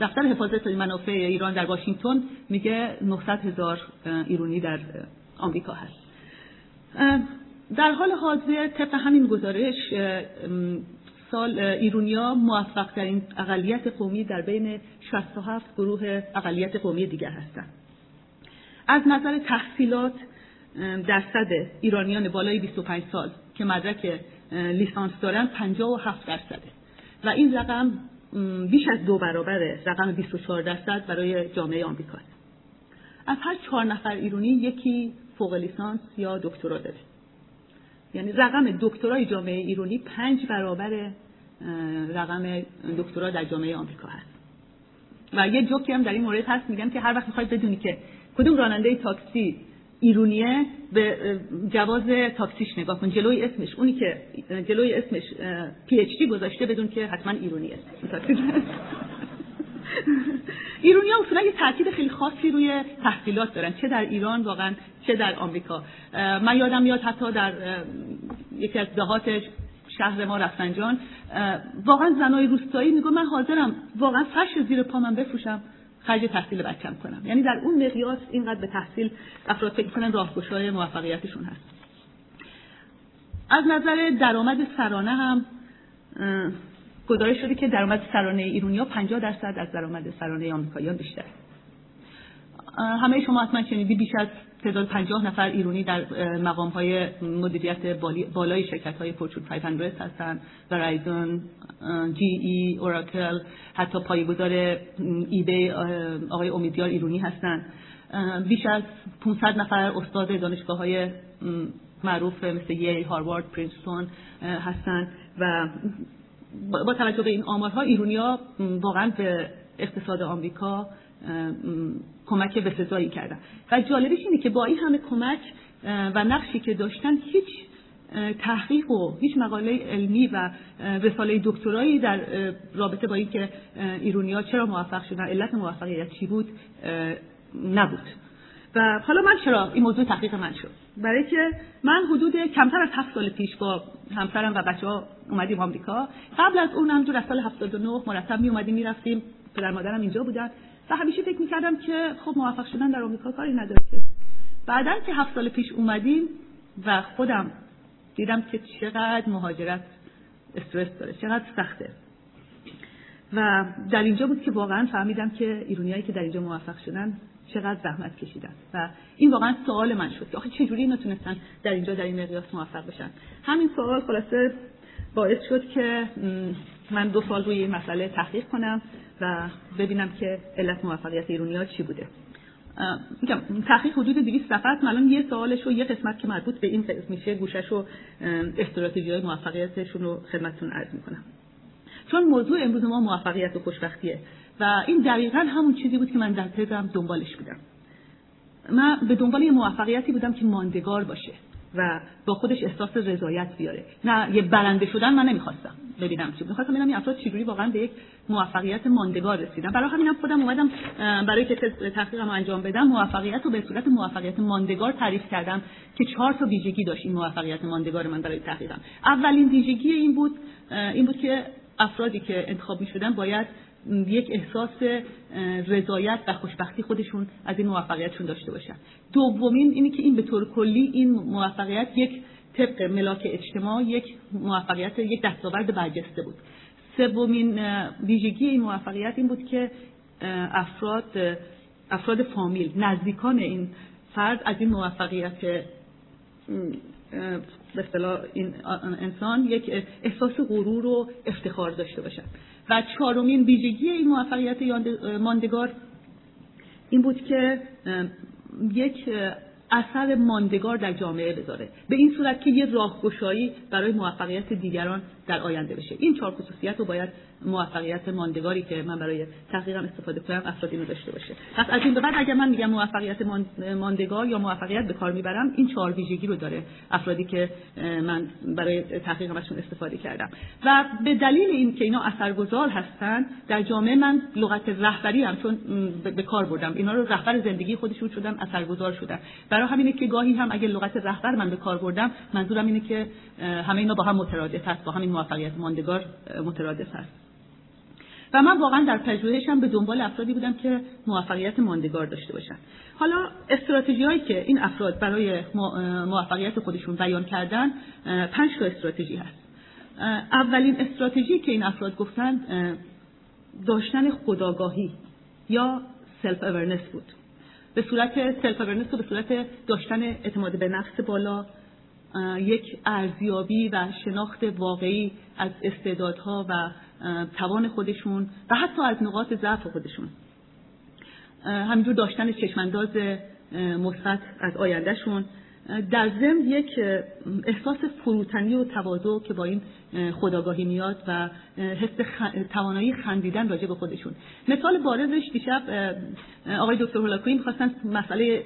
دفتر حفاظت منافع ایران در واشنگتن میگه 900 هزار ایرانی در آمریکا هست. در حال حاضر طبق همین گزارش سال ایرونیا موفق ترین اقلیت قومی در بین 67 گروه اقلیت قومی دیگر هستند. از نظر تحصیلات درصد ایرانیان بالای 25 سال که مدرک لیسانس دارن 57 درصده و این رقم بیش از دو برابر رقم 24 درصد برای جامعه آمریکا از هر چهار نفر ایرانی یکی فوق لیسانس یا دکترا داره. یعنی رقم دکترای جامعه ایرانی پنج برابر رقم دکترا در جامعه آمریکا هست. و یه جوکی هم در این مورد هست میگم که هر وقت می‌خواید بدونی که کدوم راننده تاکسی ایرونیه به جواز تاکسیش نگاه کن جلوی اسمش. اونی که جلوی اسمش پی اچ دی گذاشته بدون که حتما ایرونیه [LAUGHS] ایرونی ها اصولا یه تاکید خیلی خاصی روی تحصیلات دارن. چه در ایران واقعا چه در آمریکا. من یادم میاد حتی در یکی از دهات شهر ما رفسنجان. واقعا زنای روستایی میگو من حاضرم واقعا فرش زیر پا من بفروشم خرج تحصیل بچم کنم. یعنی در اون مقیاس اینقدر به تحصیل افراد فکر کنن راهگشای موفقیتشون هست. از نظر درآمد سرانه هم گزارش شده که درآمد سرانه ایرونیا 50 درصد از درآمد سرانه آمریکاییان بیشتر. همه شما حتما شنیدی بیش از تعداد 50 نفر ایرانی در مقام های مدیریت بالای شرکت های فورچون 500 هستند. ورایزون جی ای اوراکل حتی پایگذار ایبی آقای امیدیار ایرانی هستند. بیش از 500 نفر استاد دانشگاه های معروف مثل ییل هاروارد پرینستون هستند و با توجه به این آمارها ایرونیا واقعا به اقتصاد آمریکا کمک بسزایی کردن. و جالبش اینه که با این همه کمک و نقشی که داشتن هیچ تحقیق و هیچ مقاله علمی و رساله دکترایی در رابطه با اینکه ایرونیا چرا موفق شدن علت موفقیت چی بود نبود. و حالا من چرا این موضوع تحقیق من شد؟ برای که من حدود کمتر از هفت سال پیش با همسرم و بچه ها اومدیم آمریکا. قبل از اون هم از سال 79 مرتب می اومدیم می‌رفتیم پدر مادرم اینجا بودن. و همیشه فکر می‌کردم که خب موفق شدن در آمریکا کاری نداره که. بعدا که هفت سال پیش اومدیم و خودم دیدم که چقدر مهاجرت استرس داره چقدر سخته. و در اینجا بود که واقعا فهمیدم که ایرونیایی که در اینجا موفق شدن چقدر زحمت کشیدن. و این واقعا سوال من شد که آخه چجوری اینا تونستن در اینجا در این مقیاس موفق بشن؟ همین سوال خلاصه باعث شد که من دو سال روی این مسئله تحقیق کنم و ببینم که علت موفقیت ایرونیا چی بوده. میگم تحقیق حدود 200 صفحه الان یه سوالش و یه قسمت که مربوط به این میشه گوشش و استراتژی های موفقیتشون رو خدمتتون عرض می‌کنم. چون موضوع امروز ما موفقیت و خوشبختیه و این دقیقا همون چیزی بود که من در تزم دنبالش بودم. من به دنبال یه موفقیتی بودم که ماندگار باشه. و با خودش احساس رضایت بیاره. نه یه برنده شدن من نمی‌خواستم ببینم چی. می‌خواستم ببینم این افراد چجوری واقعا به یک موفقیت ماندگار رسیدن. برای همینم خودم اومدم برای که تحقیقم انجام بدم موفقیت رو به صورت موفقیت ماندگار تعریف کردم که چهار تا ویژگی داشت این موفقیت ماندگار من برای تحقیقم. اولین ویژگی این بود این بود که افرادی که انتخاب می‌شدن باید یک احساس رضایت و خوشبختی خودشون از این موفقیتشون داشته باشن. دومین اینی که این به طور کلی این موفقیت یک طبق ملاک اجتماع یک موفقیت یک دستاورد برجسته بود. سومین ویژگی این موفقیت این بود که افراد افراد فامیل نزدیکان این فرد از این موفقیت به این انسان یک احساس غرور و افتخار داشته باشد و چهارمین ویژگی این موفقیت ماندگار این بود که یک اثر ماندگار در جامعه بذاره. به این صورت که یه راهگشایی برای موفقیت دیگران در آینده بشه. این چهار خصوصیت رو باید موفقیت ماندگاری که من برای تحقیقم استفاده کنم افراد اینو داشته باشه. پس از این به بعد اگر من میگم موفقیت ماندگار یا موفقیت به کار می‌برم این چهار ویژگی رو داره افرادی که من برای تحقیقم ازشون استفاده کردم. و به دلیل این که اینا اثرگذار هستن در جامعه من لغت رهبری هم چون به کار بردم. اینا رو رهبر زندگی خودشون شدن اثرگذار شدن. برای همینه که گاهی هم اگه لغت رهبر من به کار بردم منظورم اینه که همه اینا با هم مترادف هست با همین موفقیت ماندگار مترادف هست. و من واقعا در پژوهشم به دنبال افرادی بودم که موفقیت ماندگار داشته باشن. حالا استراتژی هایی که این افراد برای موفقیت خودشون بیان کردن پنج تا استراتژی هست. اولین استراتژی که این افراد گفتن داشتن خودآگاهی یا self awareness بود. به صورت self awareness و به صورت داشتن اعتماد به نفس بالا یک ارزیابی و شناخت واقعی از استعدادها و توان خودشون و حتی از نقاط ضعف خودشون. همینجور داشتن چشمانداز مثبت از آیندهشون. در ضمن یک احساس فروتنی و تواضع که با این خداگاهی میاد و حس توانایی خندیدن راجع به خودشون. مثال بارزش دیشب آقای دکتر هولاکوی می‌خواستن مسئله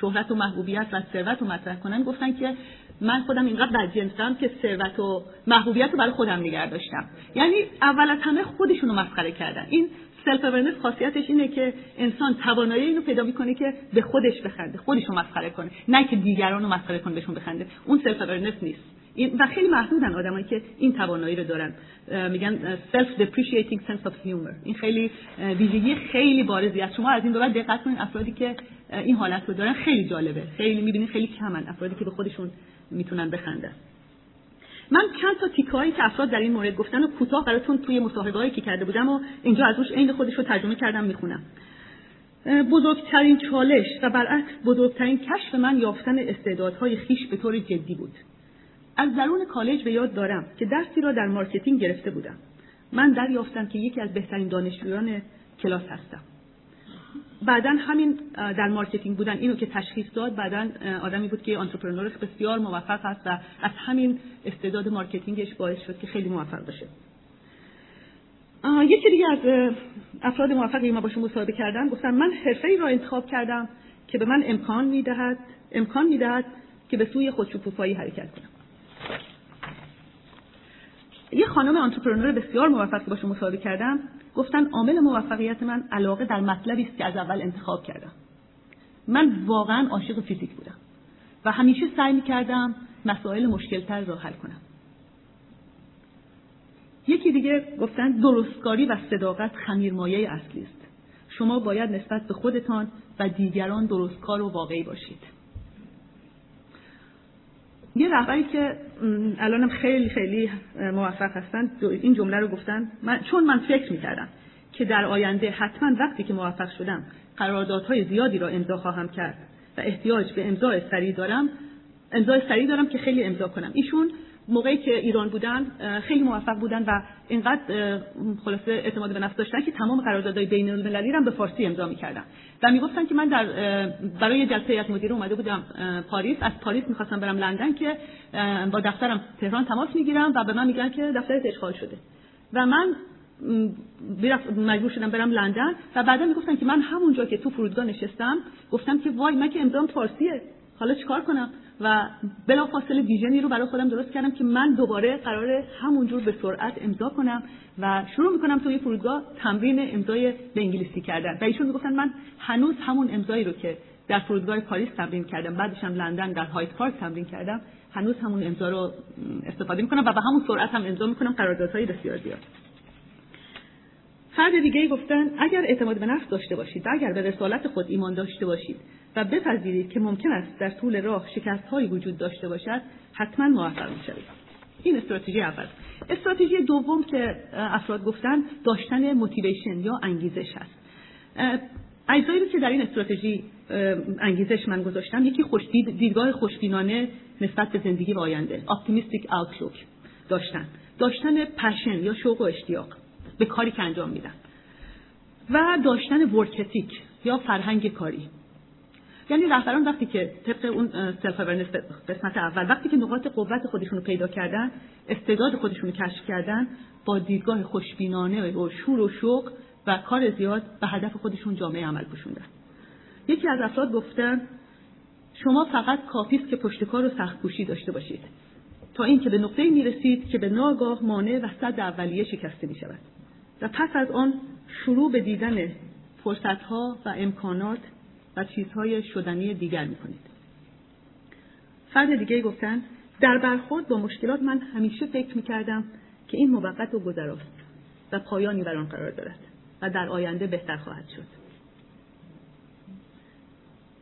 شهرت و محبوبیت و ثروت رو مطرح کنن. گفتن که من خودم اینقدر بدجنسم که ثروت و محبوبیت رو برای خودم نگه داشتم. یعنی اول از همه خودشون مسخره کردن. این self awareness خاصیتش اینه که انسان توانایی اینو پیدا می‌کنه که به خودش بخنده خودش مسخره کنه. نه که دیگران رو مسخره کنه بهشون بخنده. اون self awareness نیست. این و خیلی محدودن آدمایی که این توانایی رو دارن. میگن self depreciating sense of humor. این خیلی ویژگی خیلی بارزی است. شما از این بعد دقت کنید افرادی که این حالت رو دارن خیلی جالبه. خیلی می‌بینید خیلی کمن افرادی که به خودشون می‌تونن بخندن. من چند تا تیکایی که افراد در این مورد گفتن و کوتاه براتون توی مصاحبه‌ای که کرده بودم و اینجا از روش عین خودش رو ترجمه کردم می‌خونم. بزرگترین چالش و برعکس بزرگترین کشف من یافتن استعدادهای خویش به طور جدی بود. از دوران کالج به یاد دارم که درسی را در marketing گرفته بودم. من دریافتم که یکی از بهترین دانشجویان کلاس هستم. بعدا همین در marketing بودن اینو که تشخیص داد بعدا آدمی بود که entrepreneur بسیار موفق است و از همین استعداد marketing ش باعث شد که خیلی موفق بشه. یکی دیگه از افراد موفقی ما باشون مصاحبه کردم گفتم من حرفه ای را انتخاب کردم که به من امکان می‌دهد امکان می‌دهد که به سوی خودشکوفایی حرکت کنم. یه خانم entrepreneur بسیار موفق که باشون مصاحبه کردم گفتن عامل موفقیت من علاقه در مطلبی است که از اول انتخاب کردم. من واقعا عاشق فیزیک بودم و همیشه سعی می کردم مسائل مشکلتر را حل کنم. یکی دیگه گفتن درستکاری و صداقت خمیرمایه اصلی است. شما باید نسبت به خودتان و دیگران درستکار و واقعی باشید. یه رهبری که الانم خیلی خیلی موفق هستن این جمله رو گفتن. من چون من فکر می‌کردم که در آینده حتما وقتی که موفق شدم قراردادهای زیادی را امضا خواهم کرد و احتیاج به امضای سریع دارم امضای سریع دارم که خیلی امضا کنم. ایشون موقعی که ایران بودن خیلی موفق بودن و اینقدر خلاصه اعتماد به نفس داشتن که تمام قراردادهای بین المللی رو به فارسی امضا می‌کردن. و می‌گفتن که من در برای جلسه هیئت مدیره اومده بودم پاریس. از پاریس می‌خواستم برم لندن که با دفترم تهران تماس می‌گیرم و به من میگن که دفترت اشغال شده. و من مجبور شدم برم لندن و بعدا می‌گفتن که من همونجا که تو فرودگاه نشستم گفتم که وای من که امضام فارسیه. حالا چیکار کنم؟ و بلافاصله ویژنی رو برای خودم درست کردم که من دوباره قرار همونجور به سرعت امضا کنم و شروع می‌کنم توی فرودگاه تمرین امضای به انگلیسی کردن. و ایشون می‌گفتن من هنوز همون امضایی رو که در فرودگاه پاریس تمرین کردم بعدش هم لندن در هایت پارک تمرین کردم هنوز همون امضا رو استفاده می‌کنم و به همون سرعت هم امضا می‌کنم قراردادهای بسیار زیاد. فرد دیگه گفتن اگر اعتماد به نفس داشته باشید و اگر به رسالت خود ایمان داشته باشید و بپذیرید که ممکن است در طول راه شکست هایی وجود داشته باشد حتما موفق می‌شوید. این استراتژی اول. استراتژی دوم که افراد گفتن داشتن موتیویشن یا انگیزش هست اجزایی که در این استراتژی انگیزش من گذاشتم یکی خوش دیدگاه خوشبینانه نسبت به زندگی و آینده optimistic outlook داشتن. داشتن passion یا شوق و اشتیاق به کاری که انجام میدن. و داشتن work ethic یا فرهنگ کاری. یعنی رهبران وقتی که طبق اون self قسمت اول وقتی که نقاط قوت خودشون رو پیدا کردن استعداد خودشون رو کشف کردن با دیدگاه خوشبینانه و شور و شوق و کار زیاد به هدف خودشون جامعه عمل پوشوندن. یکی از افراد گفتن شما فقط کافی است که پشتکار و سختکوشی داشته باشید. تا اینکه به نقطه می رسید که به ناگاه مانع و صد اولیه شکسته می شود و پس از آن شروع به دیدن فرصتها و امکانات چیزهای شدنی دیگر می کنید. فرد دیگه گفتن در برخورد با مشکلات من همیشه فکر می کردم که این موقت و گذراست و پایانی بر آن قرار دارد و در آینده بهتر خواهد شد.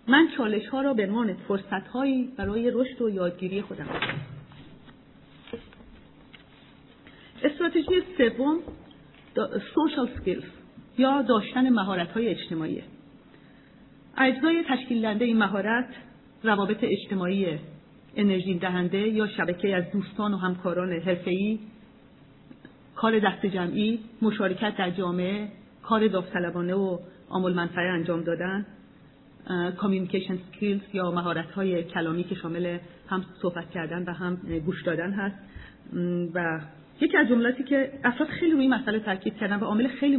من چالش ها را به عنوان فرصت هایی برای رشد و یادگیری خودم. استراتژی سوم سوشال سکیلز یا داشتن مهارت های اجتماعی اجزای تشکیل دهنده این مهارت روابط اجتماعی انرژی دهنده یا شبکه از دوستان و همکاران حرفه‌ای کار دست جمعی مشارکت در جامعه کار داوطلبانه و عام‌المنفعه انجام دادن communication skills یا مهارت های کلامی که شامل هم صحبت کردن و هم گوش دادن هست و یکی از جملاتی که افراد خیلی روی مسئله تاکید کردن و عامل خیلی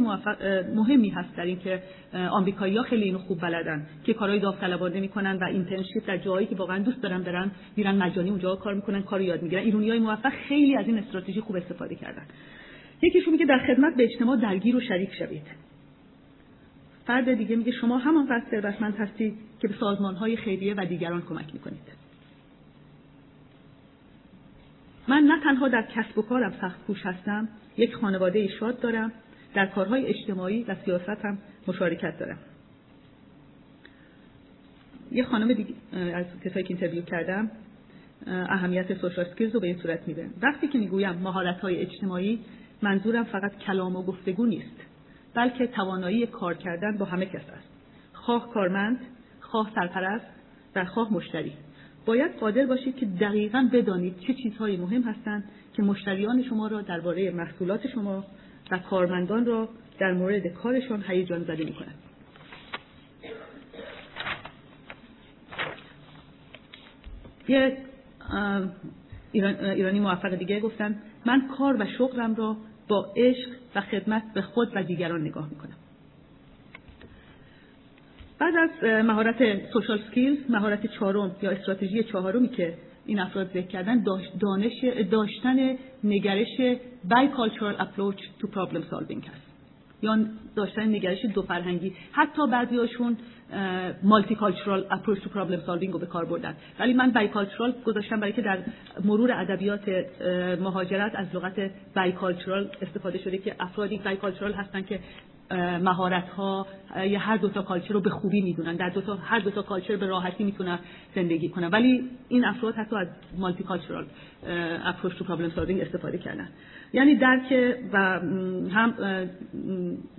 مهمی هست در اینکه آمریکایی‌ها خیلی اینو خوب بلدن که کارهای داوطلبانه می‌کنن و internship در جایی که واقعا دوست دارن برن میرن مجانی اونجا کار می‌کنن کار یاد می‌گیرن. ایرانیای موفق خیلی از این استراتژی خوب استفاده کردن. یکیشون میگه در خدمت به اجتماع درگیر و شریک شوید. فرد دیگه میگه شما همانقدر ثروتمند هستید که به سازمانهای خیریه و دیگران کمک می‌کنید. من نه تنها در کسب و کارم سخت کوش هستم یک خانواده شاد دارم در کارهای اجتماعی و سیاست هم مشارکت دارم. یه خانم دیگه از کسایی که interview کردم اهمیت social skills رو به این صورت میده. وقتی که می‌گویم مهارت های اجتماعی منظورم فقط کلام و گفتگو نیست بلکه توانایی کار کردن با همه کس است. خواه کارمند خواه سرپرست و خواه مشتری. باید قادر باشید که دقیقا بدانید چه چیزهایی مهم هستند که مشتریان شما را درباره محصولات شما و کارمندان را در مورد کارشان هیجان زده می‌کنند. یه ایرانی موفق دیگه گفتن من کار و شغلم را با عشق و خدمت به خود و دیگران نگاه می‌کنم. بعد از مهارت social skills مهارت چهارم یا استراتژی چهارمی که این افراد ذکر کردن دانش داشتن نگرش cultural approach to problem solving هست. یا داشتن نگرش دو فرهنگی. حتی بعضیاشون multicultural approach to problem solving رو به کار بردن. ولی من bicultural گذاشتم برای که در مرور ادبیات مهاجرت از لغت bicultural استفاده شده که افرادی bicultural هستن که مهارت ها یا هر دو تا culture رو به خوبی می‌دونن. در دو تا هر دو تا culture به راحتی می‌تونن زندگی کنن. ولی این افراد حتی از multicultural approach to problem solving استفاده کردن. یعنی درک و هم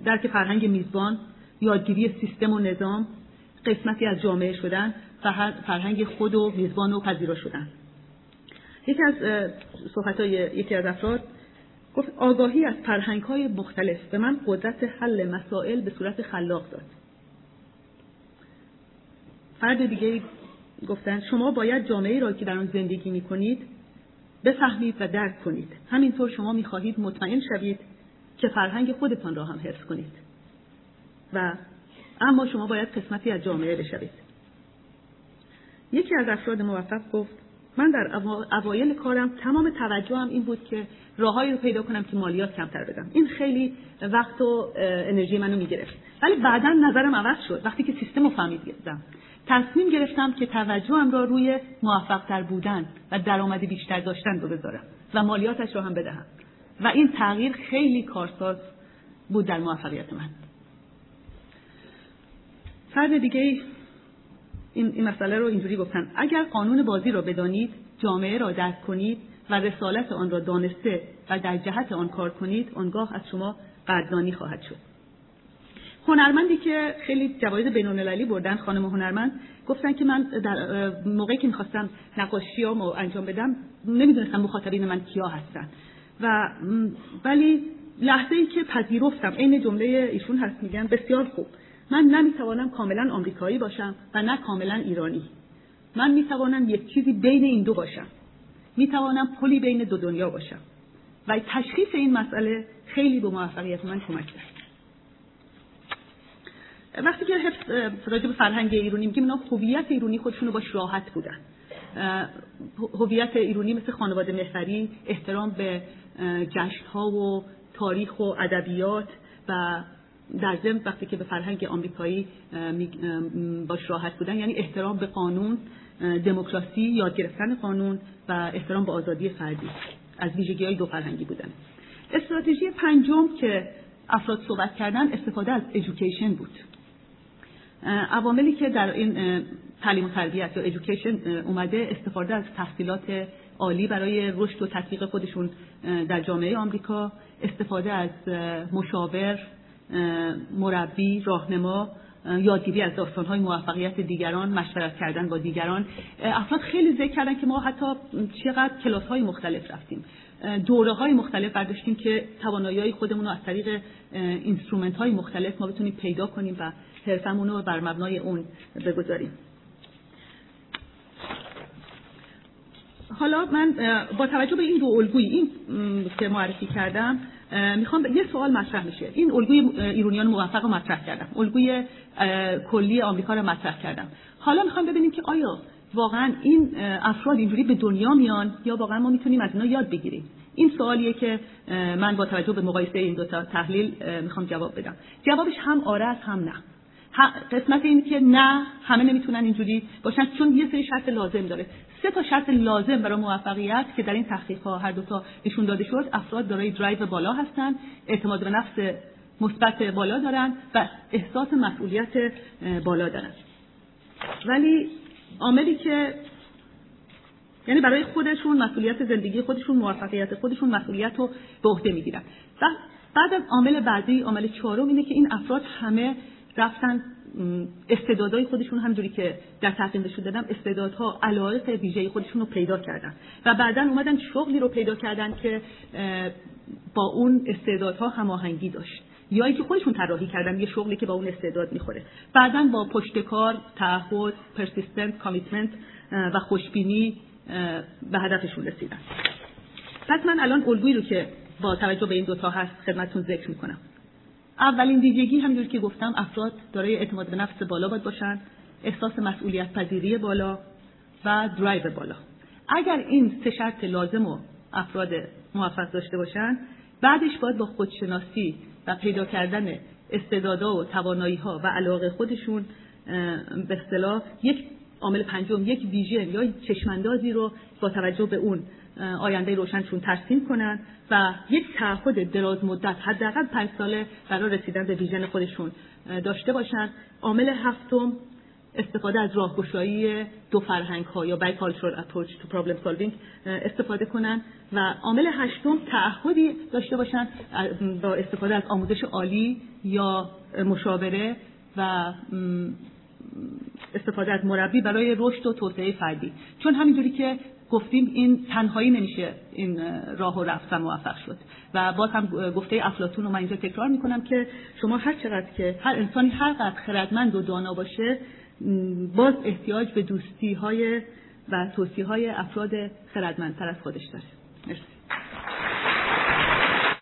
درک فرهنگ میزبان یادگیری سیستم و نظام قسمتی از جامعه شدن فرهنگ خود و میزبان و پذیرا شدن. یکی از صحبت های یکی از افراد گفت آگاهی از فرهنگ های مختلف به من قدرت حل مسائل به صورت خلاق داد. فرد دیگه گفتن شما باید جامعه را که در آن زندگی می کنید بفهمید و درک کنید. همینطور شما می خواهید مطمئن شوید که فرهنگ خودتان را هم حفظ کنید. و اما شما باید قسمتی از جامعه بشوید. یکی از افراد موفق گفت من در اوایل کارم تمام توجهم این بود که راههایی رو پیدا کنم که مالیات کمتر بدم. این خیلی وقت و انرژی منو می‌گرفت. ولی بعدا نظرم عوض شد. وقتی که سیستم رو فهمیدم تصمیم گرفتم که توجهم را روی موفقتر بودن و درآمد بیشتر داشتن رو بذارم و مالیاتش رو هم بدهم. و این تغییر خیلی کارساز بود در موفقیت من. فرد دیگه این, این مسئله رو اینجوری گفتن. اگر قانون بازی را بدانید جامعه را درک کنید و رسالت آن را دانسته و در جهت آن کار کنید آنگاه از شما قدردانی خواهد شد. هنرمندی که خیلی جوایز بینالمللی بردن خانم هنرمند گفتن که من در موقعی که می‌خواستم نقاشیامو انجام بدم نمی‌دونستم مخاطبین من کیا هستن. و ولی لحظه ای که پذیرفتم عین جمله ایشون هست میگن بسیار خوب. من نمی‌توانم کاملا آمریکایی باشم و نه کاملا ایرانی. من می‌توانم یک چیزی بین این دو باشم. می‌توانم پلی بین دو دنیا باشم. و تشخیص این مسئله خیلی به موفقیت من کمک کرد. وقتی که حفظ راجع به فرهنگ ایرانی میگیم اینا هویت ایرانی خودشون رو باش راحت بودن. هویت ایرانی مثل خانواده محوری احترام به جشن ها و تاریخ و ادبیات و در ضمن وقتی که به فرهنگ آمریکایی باش راحت بودن یعنی احترام به قانون دموکراسی یاد گرفتن قانون و احترام به آزادی فردی از ویژگی های دو فرهنگی بودن. استراتژی پنجم که افراد صحبت کردن استفاده از ایژوکیشن بود. عواملی که در این تعلیم و تربیت یا ایژوکیشن اومده استفاده از تحصیلات عالی برای رشد و تطبیق خودشون در جامعه آمریکا استفاده از مشاور مربی راهنما یادگیری از داستانهای موفقیت دیگران مشورت کردن با دیگران. افراد خیلی ذکر کردن که ما حتی چقدر کلاس های مختلف رفتیم. دوره های مختلف برداشتیم که توانایی خودمون رو از طریق instrument های مختلف ما بتونیم پیدا کنیم و حرفه‌مون رو بر مبنای اون بگذاریم. حالا من با توجه به این دو الگوی این که معرفی کردم می‌خوام یه سوال مطرح میشه. این الگوی ایرونیان موفق رو مطرح کردم. الگوی کلی آمریکا رو مطرح کردم. حالا می‌خوام ببینیم که آیا واقعا این افراد اینجوری به دنیا میان یا واقعا ما می‌تونیم از اینا یاد بگیریم؟ این سوالیه که من با توجه به مقایسه این دو تا تحلیل می‌خوام جواب بدم. جوابش هم آره است هم نه. قسمت این که نه همه نمی‌تونن اینجوری باشن چون یه سری شرط لازم داره. سه تا شرط لازم برای موفقیت که در این تحقیق ها هر دو تا نشون داده شد افراد دارای درایو بالا هستن اعتماد به نفس مثبت بالا دارن و احساس مسئولیت بالا دارن. ولی عاملی که یعنی برای خودشون مسئولیت زندگی خودشون موفقیت خودشون مسئولیت رو به عهده می‌گیرن. بعد از عامل بعدی عامل چهارم اینه که این افراد همه رفتن استعدادهای خودشون همجوری که در تقدیم بهشون دادم استعدادها علایق ویژه خودشون رو پیدا کردن. و بعدا اومدن شغلی رو پیدا کردن که با اون استعدادها هماهنگی داشت. یا اینکه خودشون طراحی کردن یه شغلی که با اون استعداد می‌خوره. بعدا با پشتکار تعهد persistent commitment و خوشبینی به هدفشون رسیدن. پس من الان الگویی رو که با توجه به این دوتا هست خدمتتون ذکر می‌کنم. اولین ویژگی همینجور که گفتم افراد دارای اعتماد به نفس بالا باید باشن احساس مسئولیت پذیری بالا و درایو بالا. اگر این سه شرط لازم و افراد موفق داشته باشن بعدش باید با خودشناسی و پیدا کردن استعدادها و توانایی ها و علاقه خودشون به اصطلاح یک عامل پنجم یک ویژن یا چشماندازی رو با توجه به اون آینده روشنشون ترسیم کنن و یک تعهد دراز مدت حداقل پنج ساله برای رسیدن به ویژن خودشون. داشته باشن. عامل هفتم استفاده از راهگشایی دو فرهنگ ها یا bicultural approach to problem solving استفاده کنن و عامل هشتم تعهدی داشته باشن با استفاده از آموزش عالی یا مشاوره و استفاده از مربی برای رشد و توسعه فردی. چون همینجوری که گفتیم این تنهایی نمیشه این راه و رفت و موفق شد. و باز هم گفته افلاتون رو من اینجا تکرار می‌کنم که شما هر چقدر که هر انسانی هر قدر خردمند و دانا باشه باز احتیاج به دوستی های و توصیه های افراد خردمندتر از خودش داره. مرسی.